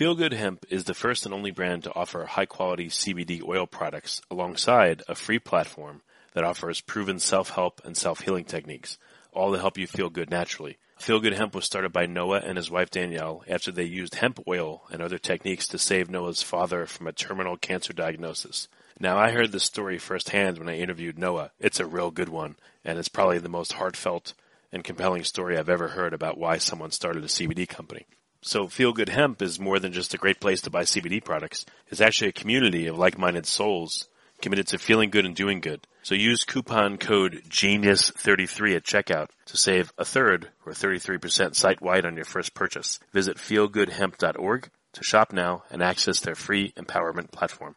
Feel Good Hemp is the first and only brand to offer high quality CBD oil products alongside a free platform that offers proven self-help and self-healing techniques, all to help you feel good naturally. Feel Good Hemp was started by Noah and his wife Danielle after they used hemp oil and other techniques to save Noah's father from a terminal cancer diagnosis. Now I heard this story firsthand when I interviewed Noah. It's a real good one, and it's probably the most heartfelt and compelling story I've ever heard about why someone started a CBD company. So Feel Good Hemp is more than just a great place to buy CBD products. It's actually a community of like-minded souls committed to feeling good and doing good. So use coupon code GENIUS33 at checkout to save a third or 33% site-wide on your first purchase. Visit feelgoodhemp.org to shop now and access their free empowerment platform.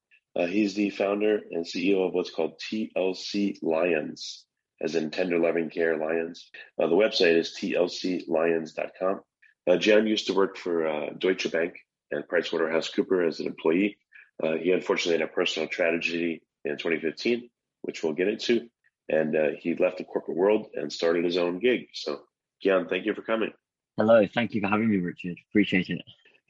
he's the founder and CEO of what's called TLC Lions, as in Tender Loving Care Lions. Uh, the website is tlclions.com. Uh, John used to work for uh, Deutsche Bank and PricewaterhouseCooper as an employee. Uh, he unfortunately had a personal tragedy in 2015, which we'll get into, and uh, he left the corporate world and started his own gig. So, Gian, thank you for coming. Hello, thank you for having me, Richard. Appreciate it.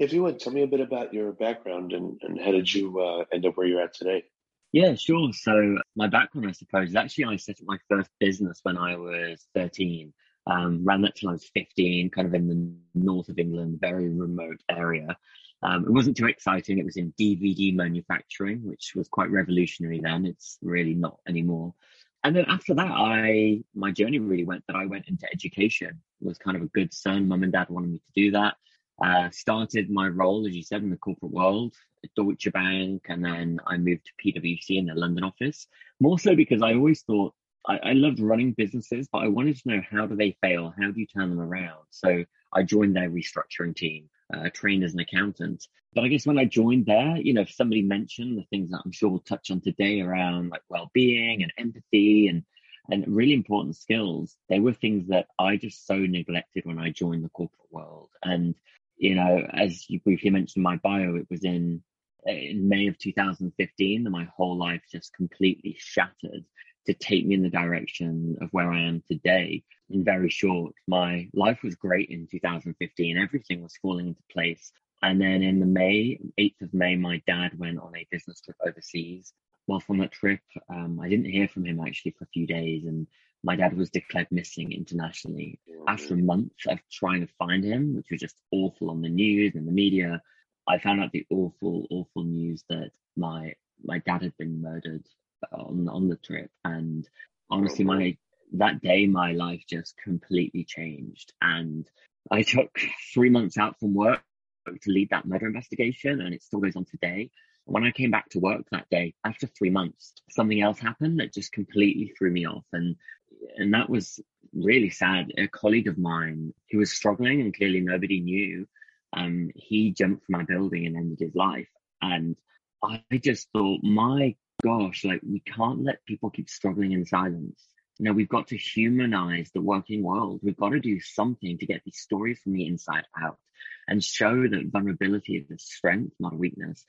If you would, tell me a bit about your background and, and how did you uh, end up where you're at today? Yeah, sure. So my background, I suppose, is actually I set up my first business when I was 13. Um, ran that till I was 15, kind of in the north of England, very remote area. Um, it wasn't too exciting. It was in DVD manufacturing, which was quite revolutionary then. It's really not anymore. And then after that, I my journey really went that I went into education. It was kind of a good son. Mum and dad wanted me to do that. Uh, started my role, as you said, in the corporate world at Deutsche Bank, and then I moved to PwC in the London office. More so because I always thought I, I loved running businesses, but I wanted to know how do they fail? How do you turn them around? So I joined their restructuring team, uh, trained as an accountant. But I guess when I joined there, you know, if somebody mentioned the things that I'm sure we'll touch on today around like well-being and empathy and and really important skills, they were things that I just so neglected when I joined the corporate world. And you know, as you briefly mentioned my bio, it was in in May of 2015 that my whole life just completely shattered to take me in the direction of where I am today. In very short, my life was great in 2015. Everything was falling into place. And then in the May, 8th of May, my dad went on a business trip overseas. Whilst on that trip, um, I didn't hear from him actually for a few days. And my dad was declared missing internationally. After a mm-hmm. month of trying to find him, which was just awful on the news and the media, I found out the awful, awful news that my my dad had been murdered on on the trip. And honestly, oh, my that day my life just completely changed. And I took three months out from work to lead that murder investigation, and it still goes on today. When I came back to work that day, after three months, something else happened that just completely threw me off. And and that was really sad. A colleague of mine who was struggling and clearly nobody knew, um, he jumped from our building and ended his life. And I just thought, my gosh, like we can't let people keep struggling in silence. You know, we've got to humanize the working world. We've got to do something to get these stories from the inside out and show that vulnerability is a strength, not a weakness.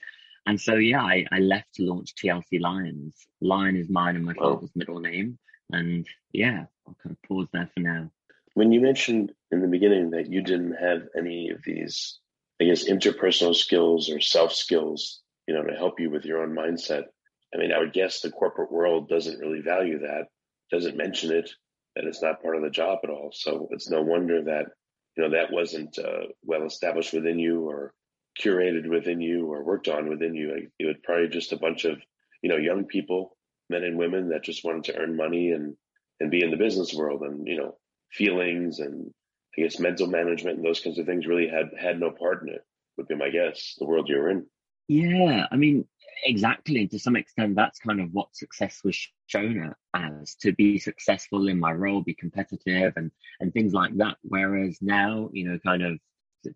And so, yeah, I, I left to launch TLC Lions. Lion is mine and my father's middle name. And yeah, I'll kind of pause there for now. When you mentioned in the beginning that you didn't have any of these, I guess, interpersonal skills or self skills, you know, to help you with your own mindset. I mean, I would guess the corporate world doesn't really value that, doesn't mention it, that it's not part of the job at all. So it's no wonder that, you know, that wasn't uh, well established within you or curated within you or worked on within you. It was probably just a bunch of, you know, young people men and women that just wanted to earn money and and be in the business world and you know feelings and I guess mental management and those kinds of things really had had no part in it. would be my guess. The world you're in. Yeah, I mean, exactly. To some extent, that's kind of what success was shown as to be successful in my role, be competitive, and and things like that. Whereas now, you know, kind of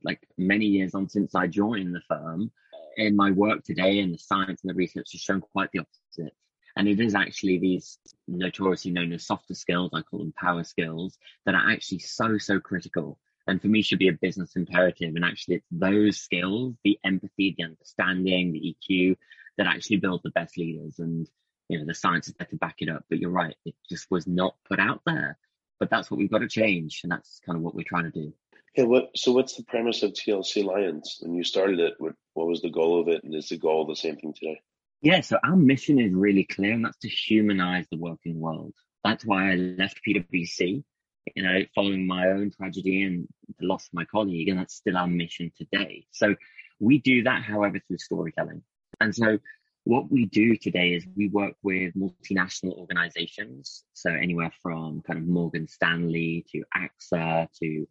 like many years on since I joined the firm, in my work today, and the science and the research has shown quite the opposite. And it is actually these notoriously known as softer skills, I call them power skills, that are actually so, so critical. And for me, should be a business imperative. And actually, it's those skills, the empathy, the understanding, the EQ, that actually build the best leaders. And, you know, the science is there to back it up. But you're right, it just was not put out there. But that's what we've got to change. And that's kind of what we're trying to do. Yeah, what, so what's the premise of TLC Lions? When you started it, what, what was the goal of it? And is the goal the same thing today? Yeah, so our mission is really clear, and that's to humanize the working world. That's why I left PwC, you know, following my own tragedy and the loss of my colleague, and that's still our mission today. So we do that, however, through storytelling. And so what we do today is we work with multinational organizations. So anywhere from kind of Morgan Stanley to AXA to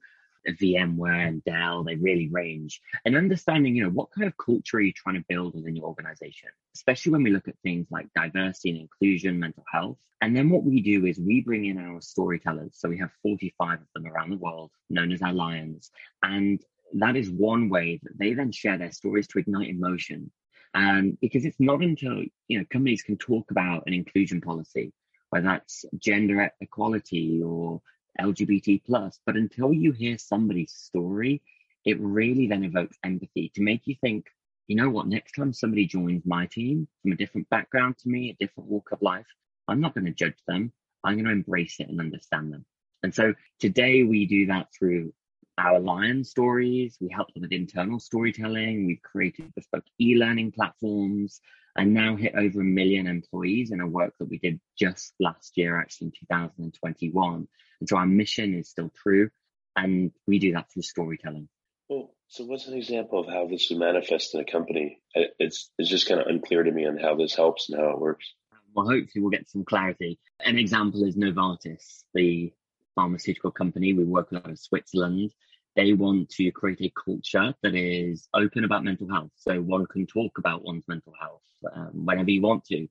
VMware and Dell, they really range. And understanding, you know, what kind of culture are you trying to build within your organization, especially when we look at things like diversity and inclusion, mental health. And then what we do is we bring in our storytellers. So we have 45 of them around the world, known as our lions. And that is one way that they then share their stories to ignite emotion. And because it's not until, you know, companies can talk about an inclusion policy, whether that's gender equality or LGBT plus. But until you hear somebody's story, it really then evokes empathy to make you think, you know what, next time somebody joins my team from a different background to me, a different walk of life, I'm not going to judge them. I'm going to embrace it and understand them. And so today we do that through our lion stories. We help them with internal storytelling. We've created bespoke e-learning platforms and now hit over a million employees in a work that we did just last year, actually in 2021. And so our mission is still true, and we do that through storytelling. Well, so what's an example of how this would manifest in a company? It's it's just kind of unclear to me on how this helps and how it works. Well, hopefully we'll get some clarity. An example is Novartis, the pharmaceutical company we work with out of Switzerland. They want to create a culture that is open about mental health, so one can talk about one's mental health um, whenever you want to.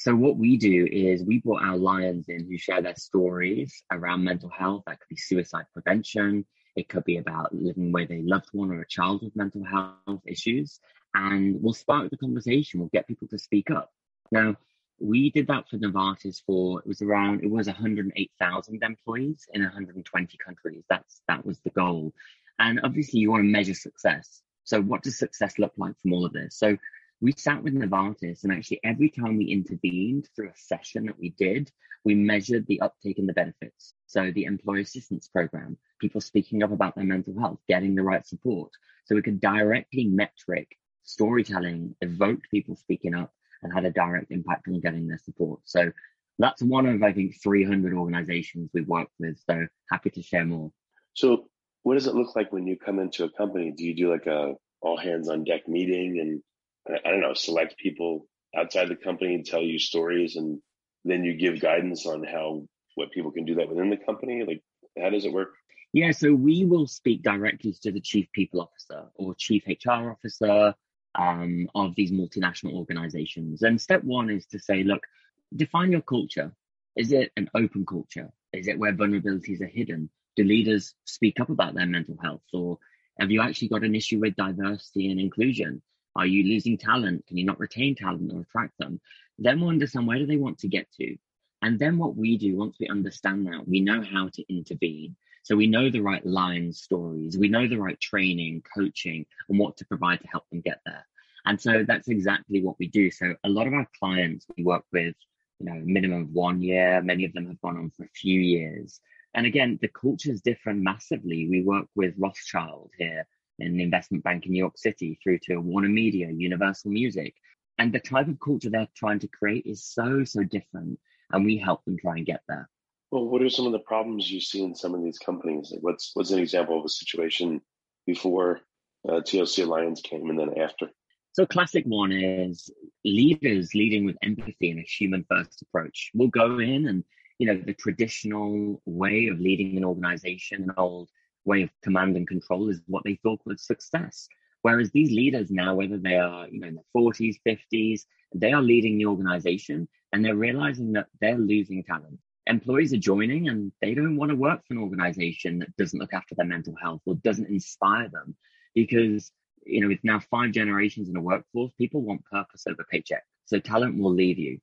So what we do is we brought our lions in who share their stories around mental health. That could be suicide prevention. It could be about living with a loved one or a child with mental health issues. And we'll spark the conversation. We'll get people to speak up. Now, we did that for Novartis for, it was around, it was 108,000 employees in 120 countries. That's, that was the goal. And obviously you want to measure success. So what does success look like from all of this? So we sat with Novartis and actually every time we intervened through a session that we did, we measured the uptake and the benefits. So the employee assistance program, people speaking up about their mental health, getting the right support. So we could directly metric storytelling, evoke people speaking up and had a direct impact on getting their support. So that's one of, I think, 300 organizations we've worked with. So happy to share more. So what does it look like when you come into a company? Do you do like a all hands on deck meeting and I don't know, select people outside the company and tell you stories and then you give guidance on how what people can do that within the company? Like how does it work? Yeah, so we will speak directly to the chief people officer or chief HR officer um, of these multinational organizations. And step one is to say, look, define your culture. Is it an open culture? Is it where vulnerabilities are hidden? Do leaders speak up about their mental health? Or have you actually got an issue with diversity and inclusion? Are you losing talent? Can you not retain talent or attract them? Then we'll understand where do they want to get to. And then what we do, once we understand that, we know how to intervene. So we know the right lines, stories, we know the right training, coaching, and what to provide to help them get there. And so that's exactly what we do. So a lot of our clients we work with, you know, minimum of one year, many of them have gone on for a few years. And again, the culture is different massively. We work with Rothschild here in the investment bank in New York City through to Warner Media, Universal Music. And the type of culture they're trying to create is so, so different. And we help them try and get there. Well, what are some of the problems you see in some of these companies? Like what's what's an example of a situation before uh, TLC Lions came and then after? So, classic one is leaders leading with empathy and a human first approach. We'll go in and, you know, the traditional way of leading an organization, an old way of command and control is what they thought was success. Whereas these leaders now, whether they are you know in their 40s, 50s, they are leading the organization and they're realizing that they're losing talent. Employees are joining and they don't want to work for an organization that doesn't look after their mental health or doesn't inspire them because you know, with now five generations in a workforce, people want purpose over paycheck. So talent will leave you.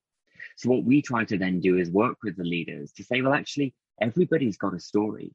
So what we try to then do is work with the leaders to say, well, actually, everybody's got a story.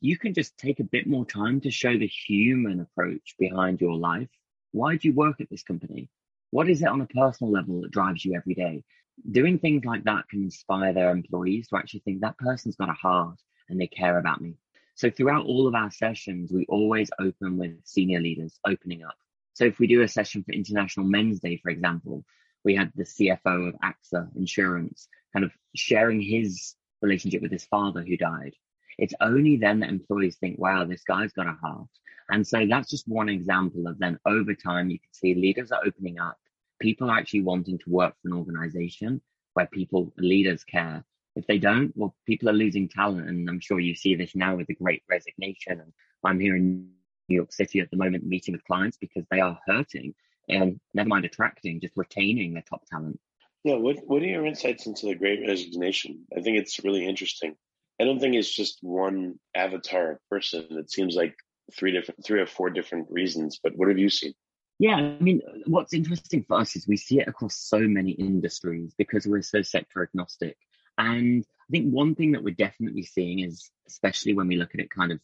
You can just take a bit more time to show the human approach behind your life, why do you work at this company? What is it on a personal level that drives you every day? Doing things like that can inspire their employees to actually think that person's got a heart and they care about me. So throughout all of our sessions, we always open with senior leaders opening up. So if we do a session for International Men's Day, for example, we had the CFO of AXA Insurance kind of sharing his relationship with his father who died. It's only then that employees think, wow, this guy's got a heart. And so that's just one example of then over time, you can see leaders are opening up. People are actually wanting to work for an organization where people, leaders care. If they don't, well, people are losing talent. And I'm sure you see this now with the great resignation. And I'm here in New York City at the moment meeting with clients because they are hurting and never mind attracting, just retaining their top talent. Yeah, what what are your insights into the Great Resignation? I think it's really interesting. I don't think it's just one avatar person. It seems like three different, three or four different reasons. But what have you seen? Yeah, I mean, what's interesting for us is we see it across so many industries because we're so sector agnostic. And I think one thing that we're definitely seeing is, especially when we look at it kind of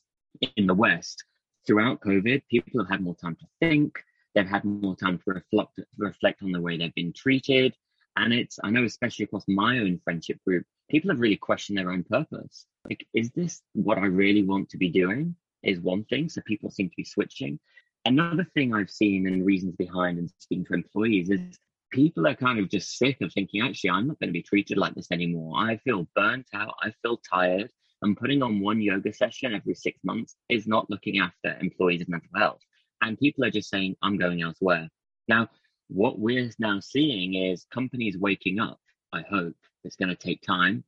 in the West, throughout COVID, people have had more time to think. They've had more time to reflect, reflect on the way they've been treated. And it's, I know, especially across my own friendship group, people have really questioned their own purpose. Like, is this what I really want to be doing? Is one thing. So people seem to be switching. Another thing I've seen and reasons behind and speaking to employees is people are kind of just sick of thinking, actually, I'm not going to be treated like this anymore. I feel burnt out. I feel tired. And putting on one yoga session every six months is not looking after employees' mental health and people are just saying, I'm going elsewhere. Now, what we're now seeing is companies waking up. I hope it's going to take time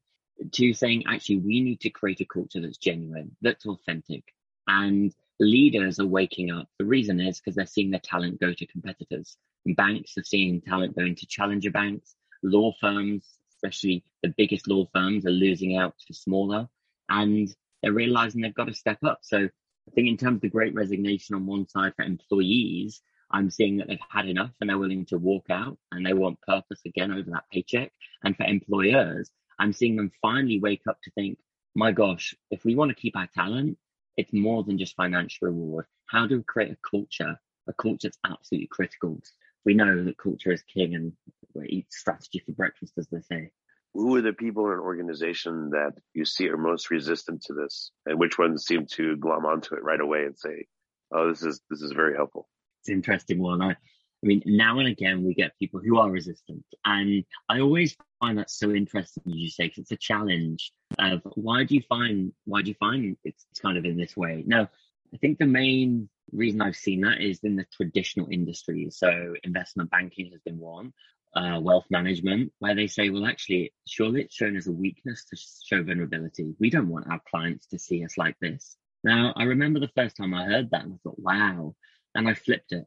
to saying, actually, we need to create a culture that's genuine, that's authentic. And leaders are waking up. The reason is because they're seeing their talent go to competitors. Banks are seeing talent going to challenger banks. Law firms, especially the biggest law firms, are losing out to smaller. And they're realizing they've got to step up. So I think in terms of the great resignation on one side for employees, I'm seeing that they've had enough and they're willing to walk out and they want purpose again over that paycheck. And for employers, I'm seeing them finally wake up to think, my gosh, if we want to keep our talent, it's more than just financial reward. How do we create a culture, a culture that's absolutely critical? We know that culture is king and we eat strategy for breakfast, as they say who are the people in an organization that you see are most resistant to this and which ones seem to glom onto it right away and say oh this is this is very helpful an interesting one i I mean, now and again, we get people who are resistant. And I always find that so interesting, as you say, because it's a challenge of why do you find, why do you find it's, it's kind of in this way? Now, I think the main reason I've seen that is in the traditional industries. So investment banking has been one uh, wealth management, where they say, well, actually, surely it's shown as a weakness to show vulnerability. We don't want our clients to see us like this. Now, I remember the first time I heard that and I thought, wow. And I flipped it.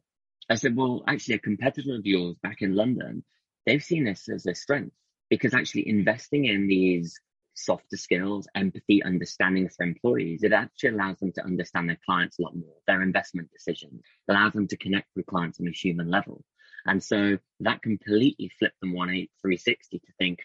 I said, well, actually, a competitor of yours back in London, they've seen this as a strength because actually investing in these softer skills, empathy, understanding for employees, it actually allows them to understand their clients a lot more, their investment decisions, allows them to connect with clients on a human level. And so that completely flipped them 360 to think,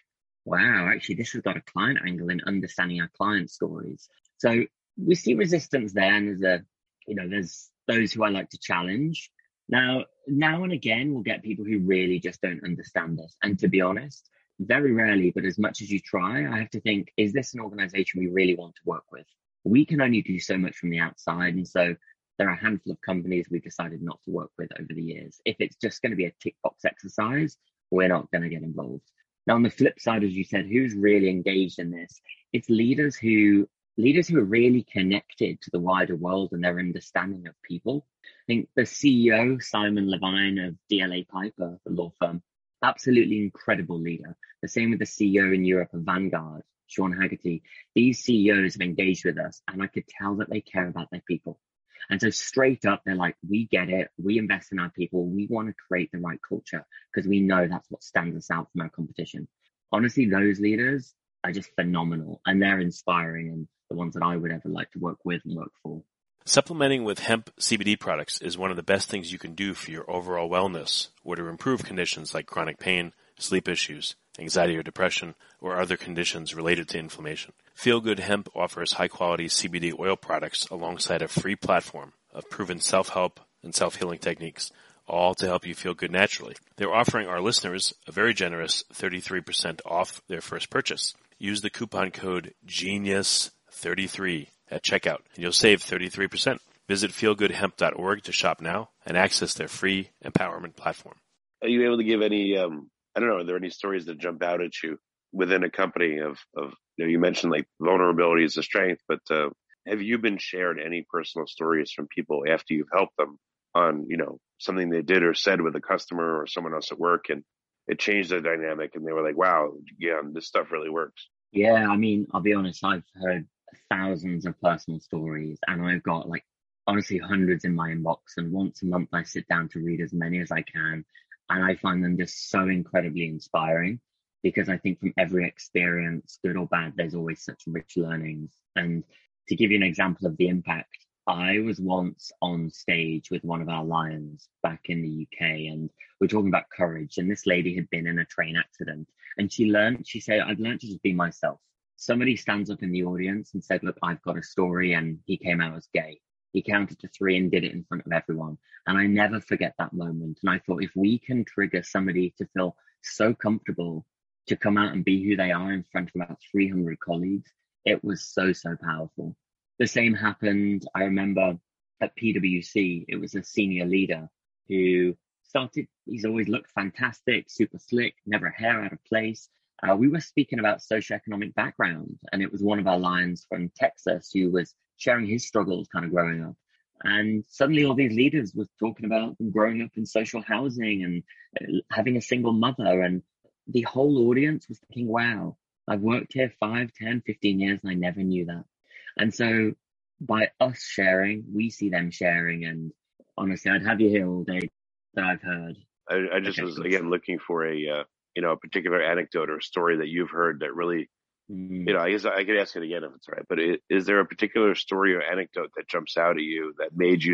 wow, actually, this has got a client angle in understanding our client stories. So we see resistance there, and there's a, you know, there's those who I like to challenge. Now, now and again, we'll get people who really just don't understand us. And to be honest, very rarely, but as much as you try, I have to think, is this an organization we really want to work with? We can only do so much from the outside. And so there are a handful of companies we've decided not to work with over the years. If it's just going to be a tick box exercise, we're not going to get involved. Now, on the flip side, as you said, who's really engaged in this? It's leaders who leaders who are really connected to the wider world and their understanding of people. I think the CEO, Simon Levine of DLA Piper, the law firm, absolutely incredible leader. The same with the CEO in Europe of Vanguard, Sean Hagerty. These CEOs have engaged with us, and I could tell that they care about their people. And so straight up, they're like, we get it. We invest in our people. We want to create the right culture because we know that's what stands us out from our competition. Honestly, those leaders are just phenomenal and they're inspiring and the ones that I would ever like to work with and work for. Supplementing with hemp CBD products is one of the best things you can do for your overall wellness or to improve conditions like chronic pain, sleep issues, anxiety or depression, or other conditions related to inflammation. Feel Good Hemp offers high quality CBD oil products alongside a free platform of proven self-help and self-healing techniques, all to help you feel good naturally. They're offering our listeners a very generous 33% off their first purchase. Use the coupon code GENIUS33 at checkout and you'll save 33%. Visit feelgoodhemp.org to shop now and access their free empowerment platform. Are you able to give any, um, I don't know, are there any stories that jump out at you within a company of, of you, know, you mentioned like vulnerability is a strength, but uh, have you been shared any personal stories from people after you've helped them on, you know, something they did or said with a customer or someone else at work and it changed the dynamic and they were like, wow, yeah, this stuff really works? Yeah, I mean, I'll be honest, I've heard thousands of personal stories and I've got like honestly hundreds in my inbox and once a month I sit down to read as many as I can and I find them just so incredibly inspiring because I think from every experience, good or bad, there's always such rich learnings. And to give you an example of the impact, I was once on stage with one of our lions back in the UK and we're talking about courage. And this lady had been in a train accident and she learned, she said, I've learned to just be myself somebody stands up in the audience and said, Look, I've got a story, and he came out as gay. He counted to three and did it in front of everyone. And I never forget that moment. And I thought, if we can trigger somebody to feel so comfortable to come out and be who they are in front of about 300 colleagues, it was so, so powerful. The same happened, I remember at PwC, it was a senior leader who started, he's always looked fantastic, super slick, never a hair out of place uh, we were speaking about socioeconomic background, and it was one of our lions from Texas who was sharing his struggles kind of growing up. And suddenly, all these leaders were talking about growing up in social housing and uh, having a single mother. And the whole audience was thinking, wow, I've worked here 5, 10, 15 years, and I never knew that. And so, by us sharing, we see them sharing. And honestly, I'd have you here all day that I've heard. I, I just was, again, looking for a. Uh you know, a particular anecdote or story that you've heard that really, mm. you know, I guess I could ask it again if it's all right, but it, is there a particular story or anecdote that jumps out at you that made you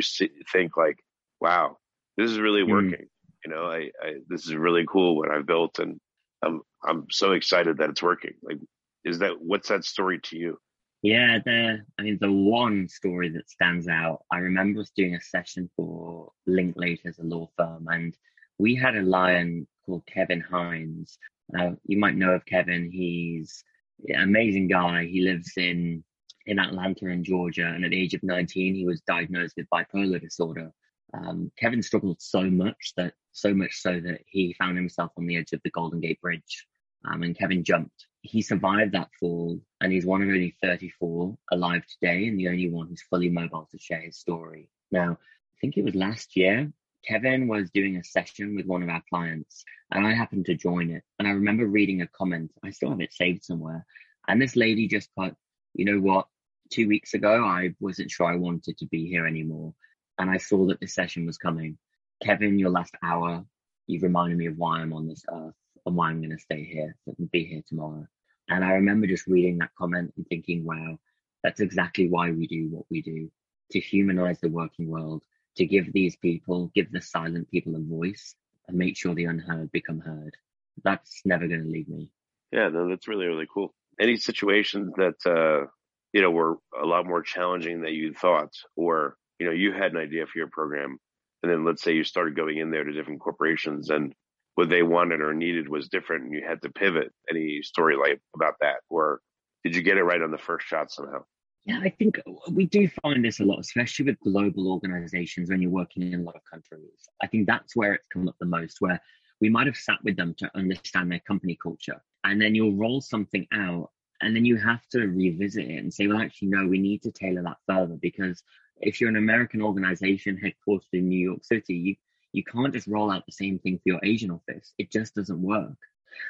think like, wow, this is really mm. working? You know, I, I, this is really cool what I've built and I'm, I'm so excited that it's working. Like, is that, what's that story to you? Yeah, the I mean the one story that stands out. I remember us doing a session for Linklater, a law firm, and we had a lion called Kevin Hines. Uh, you might know of Kevin. He's an amazing guy. He lives in in Atlanta in Georgia, and at the age of 19, he was diagnosed with bipolar disorder. Um, Kevin struggled so much that so much so that he found himself on the edge of the Golden Gate Bridge, um, and Kevin jumped. He survived that fall, and he's one of only 34 alive today, and the only one who's fully mobile to share his story. Now, I think it was last year Kevin was doing a session with one of our clients and I happened to join it. And I remember reading a comment, I still have it saved somewhere. And this lady just put, you know what? Two weeks ago, I wasn't sure I wanted to be here anymore. And I saw that this session was coming. Kevin, your last hour, you've reminded me of why I'm on this earth and why I'm going to stay here and be here tomorrow. And I remember just reading that comment and thinking, wow, that's exactly why we do what we do to humanize the working world to give these people, give the silent people a voice and make sure the unheard become heard. That's never going to leave me. Yeah, no, that's really, really cool. Any situations that, uh, you know, were a lot more challenging than you thought, or, you know, you had an idea for your program. And then let's say you started going in there to different corporations and what they wanted or needed was different and you had to pivot. Any story like about that? Or did you get it right on the first shot somehow? Yeah, I think we do find this a lot, especially with global organizations when you're working in a lot of countries. I think that's where it's come up the most, where we might have sat with them to understand their company culture. And then you'll roll something out and then you have to revisit it and say, well, actually, no, we need to tailor that further because if you're an American organization headquartered in New York City, you, you can't just roll out the same thing for your Asian office. It just doesn't work.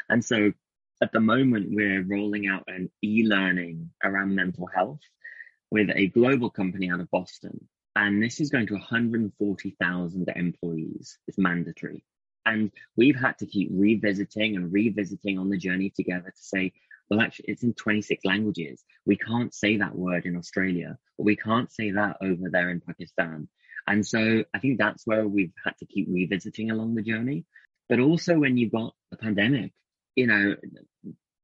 And so at the moment, we're rolling out an e learning around mental health with a global company out of Boston. And this is going to 140,000 employees. It's mandatory. And we've had to keep revisiting and revisiting on the journey together to say, well, actually, it's in 26 languages. We can't say that word in Australia, or we can't say that over there in Pakistan. And so I think that's where we've had to keep revisiting along the journey. But also when you've got the pandemic, you know,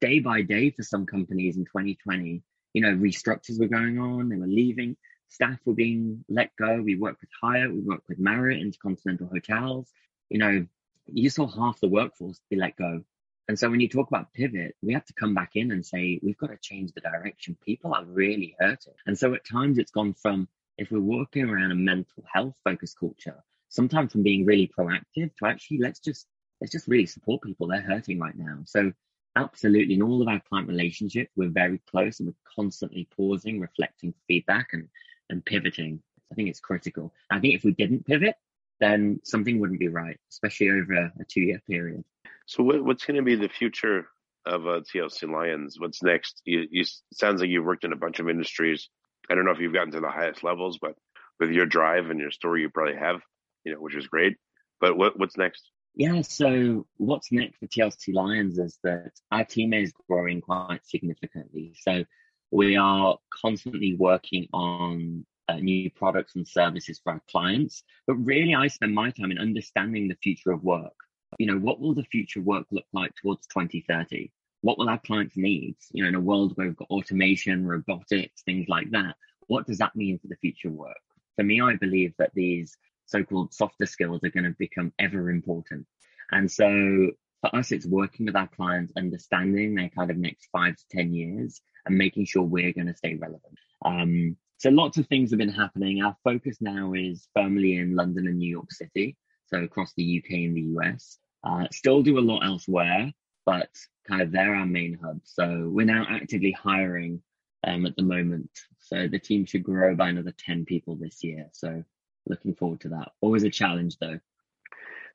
day by day for some companies in 2020, you know, restructures were going on, they were leaving, staff were being let go. We worked with Hyatt, we worked with Marriott, Intercontinental Hotels. You know, you saw half the workforce be let go. And so when you talk about pivot, we have to come back in and say, we've got to change the direction. People are really hurting. And so at times it's gone from, if we're working around a mental health focused culture, sometimes from being really proactive to actually let's just let's just really support people. They're hurting right now. So absolutely in all of our client relationships, we're very close and we're constantly pausing, reflecting feedback and and pivoting. I think it's critical. I think if we didn't pivot, then something wouldn't be right, especially over a two year period. So, what, what's going to be the future of uh, TLC Lions? What's next? You, you sounds like you've worked in a bunch of industries. I don't know if you've gotten to the highest levels, but with your drive and your story, you probably have, you know, which is great. But what what's next? Yeah, so what's next for TLC Lions is that our team is growing quite significantly. So we are constantly working on uh, new products and services for our clients. But really, I spend my time in understanding the future of work. You know, what will the future of work look like towards 2030? What will our clients need? You know, in a world where we've got automation, robotics, things like that, what does that mean for the future work? For me, I believe that these so-called softer skills are going to become ever important. And so for us, it's working with our clients, understanding their kind of next five to 10 years and making sure we're going to stay relevant. Um, so lots of things have been happening. Our focus now is firmly in London and New York City, so across the UK and the US. Uh, still do a lot elsewhere, but kind of they're our main hub. So we're now actively hiring um, at the moment. So the team should grow by another 10 people this year. So looking forward to that. Always a challenge though.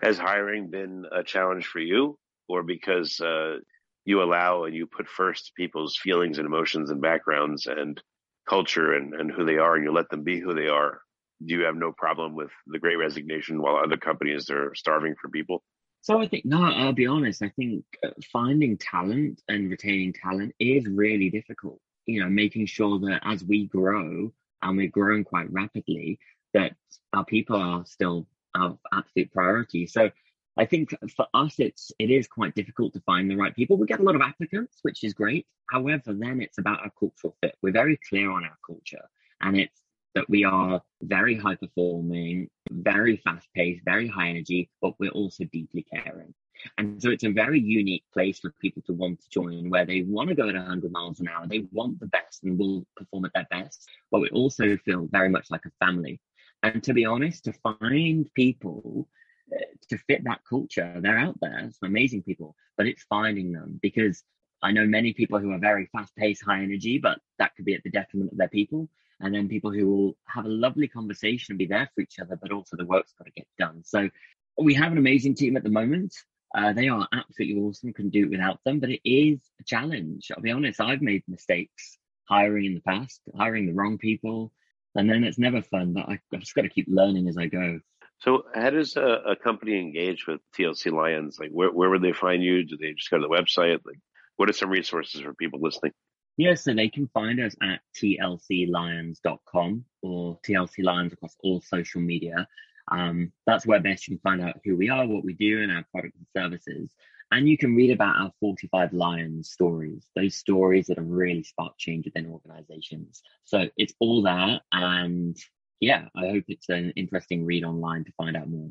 Has hiring been a challenge for you or because uh, you allow and you put first people's feelings and emotions and backgrounds and culture and, and who they are and you let them be who they are? Do you have no problem with the great resignation while other companies are starving for people? So I think, no, I'll be honest. I think uh, finding talent and retaining talent is really difficult. You know, making sure that as we grow and we're growing quite rapidly, that our people are still our absolute priority. So I think for us, it's it is quite difficult to find the right people. We get a lot of applicants, which is great. However, then it's about our cultural fit. We're very clear on our culture, and it's that we are very high performing, very fast paced, very high energy, but we're also deeply caring. And so it's a very unique place for people to want to join where they want to go at 100 miles an hour. They want the best and will perform at their best, but we also feel very much like a family. And to be honest, to find people uh, to fit that culture, they're out there. Some amazing people, but it's finding them because I know many people who are very fast paced, high energy, but that could be at the detriment of their people. And then people who will have a lovely conversation and be there for each other, but also the work's got to get done. So we have an amazing team at the moment. Uh, they are absolutely awesome. Couldn't do it without them, but it is a challenge. I'll be honest. I've made mistakes hiring in the past, hiring the wrong people, and then it's never fun. But I, have just got to keep learning as I go. So, how does a, a, company engage with TLC Lions? Like, where where would they find you? Do they just go to the website? Like, what are some resources for people listening? Yeah, so they can find us at tlclions.com or TLC Lions across all social media. Um, that's where best you can find out who we are, what we do, and our products and services. And you can read about our 45 Lions stories, those stories that have really sparked change within organizations. So it's all there. And yeah, I hope it's an interesting read online to find out more.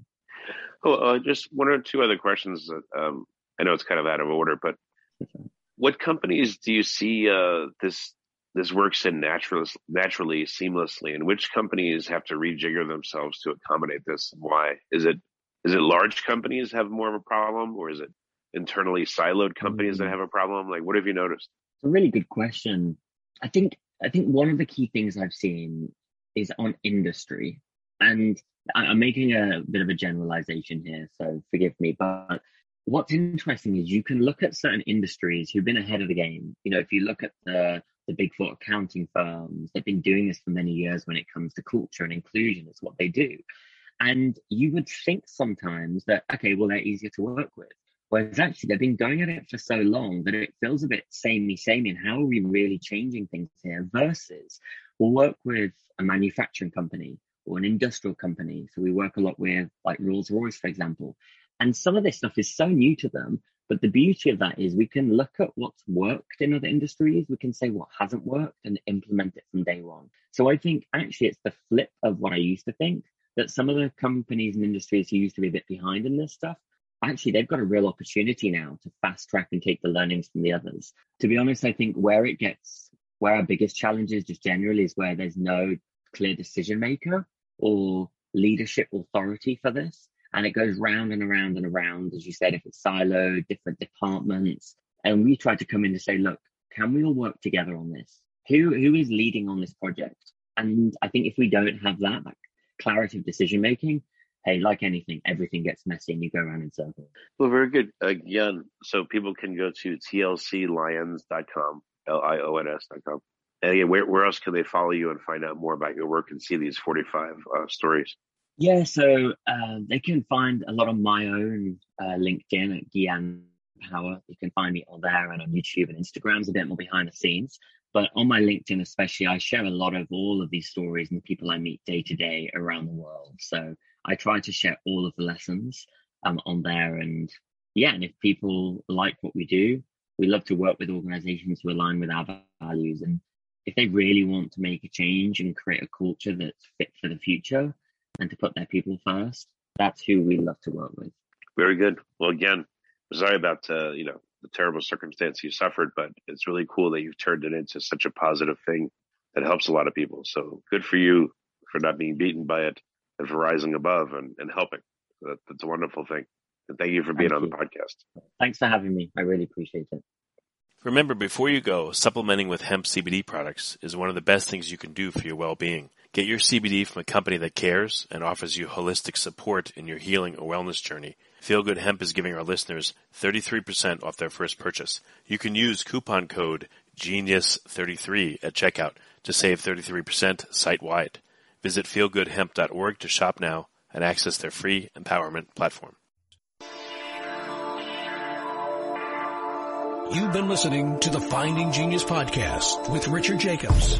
Oh, uh, just one or two other questions. That, um, I know it's kind of out of order, but what companies do you see uh, this this works in naturally, naturally, seamlessly, and which companies have to rejigger themselves to accommodate this? And why is it is it large companies have more of a problem, or is it internally siloed companies that mm. have a problem? Like, what have you noticed? It's a really good question. I think I think one of the key things I've seen is on industry, and I'm making a bit of a generalization here, so forgive me. But what's interesting is you can look at certain industries who've been ahead of the game. You know, if you look at the the big four accounting firms. They've been doing this for many years when it comes to culture and inclusion. It's what they do. And you would think sometimes that, okay, well, they're easier to work with. Whereas actually they've been going at it for so long that it feels a bit samey, samey. And how are we really changing things here? Versus we'll work with a manufacturing company or an industrial company. So we work a lot with like Rolls Royce, for example. And some of this stuff is so new to them. But the beauty of that is we can look at what's worked in other industries. We can say what hasn't worked and implement it from day one. So I think actually it's the flip of what I used to think that some of the companies and industries who used to be a bit behind in this stuff, actually they've got a real opportunity now to fast track and take the learnings from the others. To be honest, I think where it gets where our biggest challenge is just generally is where there's no clear decision maker or leadership authority for this. And it goes round and around and around, as you said, if it's siloed, different departments. And we try to come in to say, look, can we all work together on this? Who who is leading on this project? And I think if we don't have that, that clarity of decision making, hey, like anything, everything gets messy and you go around in circles. Well, very good. Again, so people can go to tlclions.com, L-I-O-N-S.com. And again, where, where else can they follow you and find out more about your work and see these 45 uh, stories? Yeah, so uh, they can find a lot on my own uh, LinkedIn at Gian Power. You can find me on there and on YouTube and Instagram's a bit more behind the scenes. But on my LinkedIn, especially, I share a lot of all of these stories and the people I meet day to day around the world. So I try to share all of the lessons um, on there. And yeah, and if people like what we do, we love to work with organizations who align with our values. And if they really want to make a change and create a culture that's fit for the future, and to put their people first. That's who we love to work with. Very good. Well, again, sorry about uh, you know the terrible circumstance you suffered, but it's really cool that you've turned it into such a positive thing that helps a lot of people. So good for you for not being beaten by it and for rising above and, and helping. That, that's a wonderful thing. And thank you for being thank on you. the podcast. Thanks for having me. I really appreciate it. Remember, before you go, supplementing with hemp CBD products is one of the best things you can do for your well-being. Get your CBD from a company that cares and offers you holistic support in your healing or wellness journey. Feel Good Hemp is giving our listeners 33% off their first purchase. You can use coupon code GENIUS33 at checkout to save 33% site-wide. Visit feelgoodhemp.org to shop now and access their free empowerment platform. You've been listening to the Finding Genius podcast with Richard Jacobs.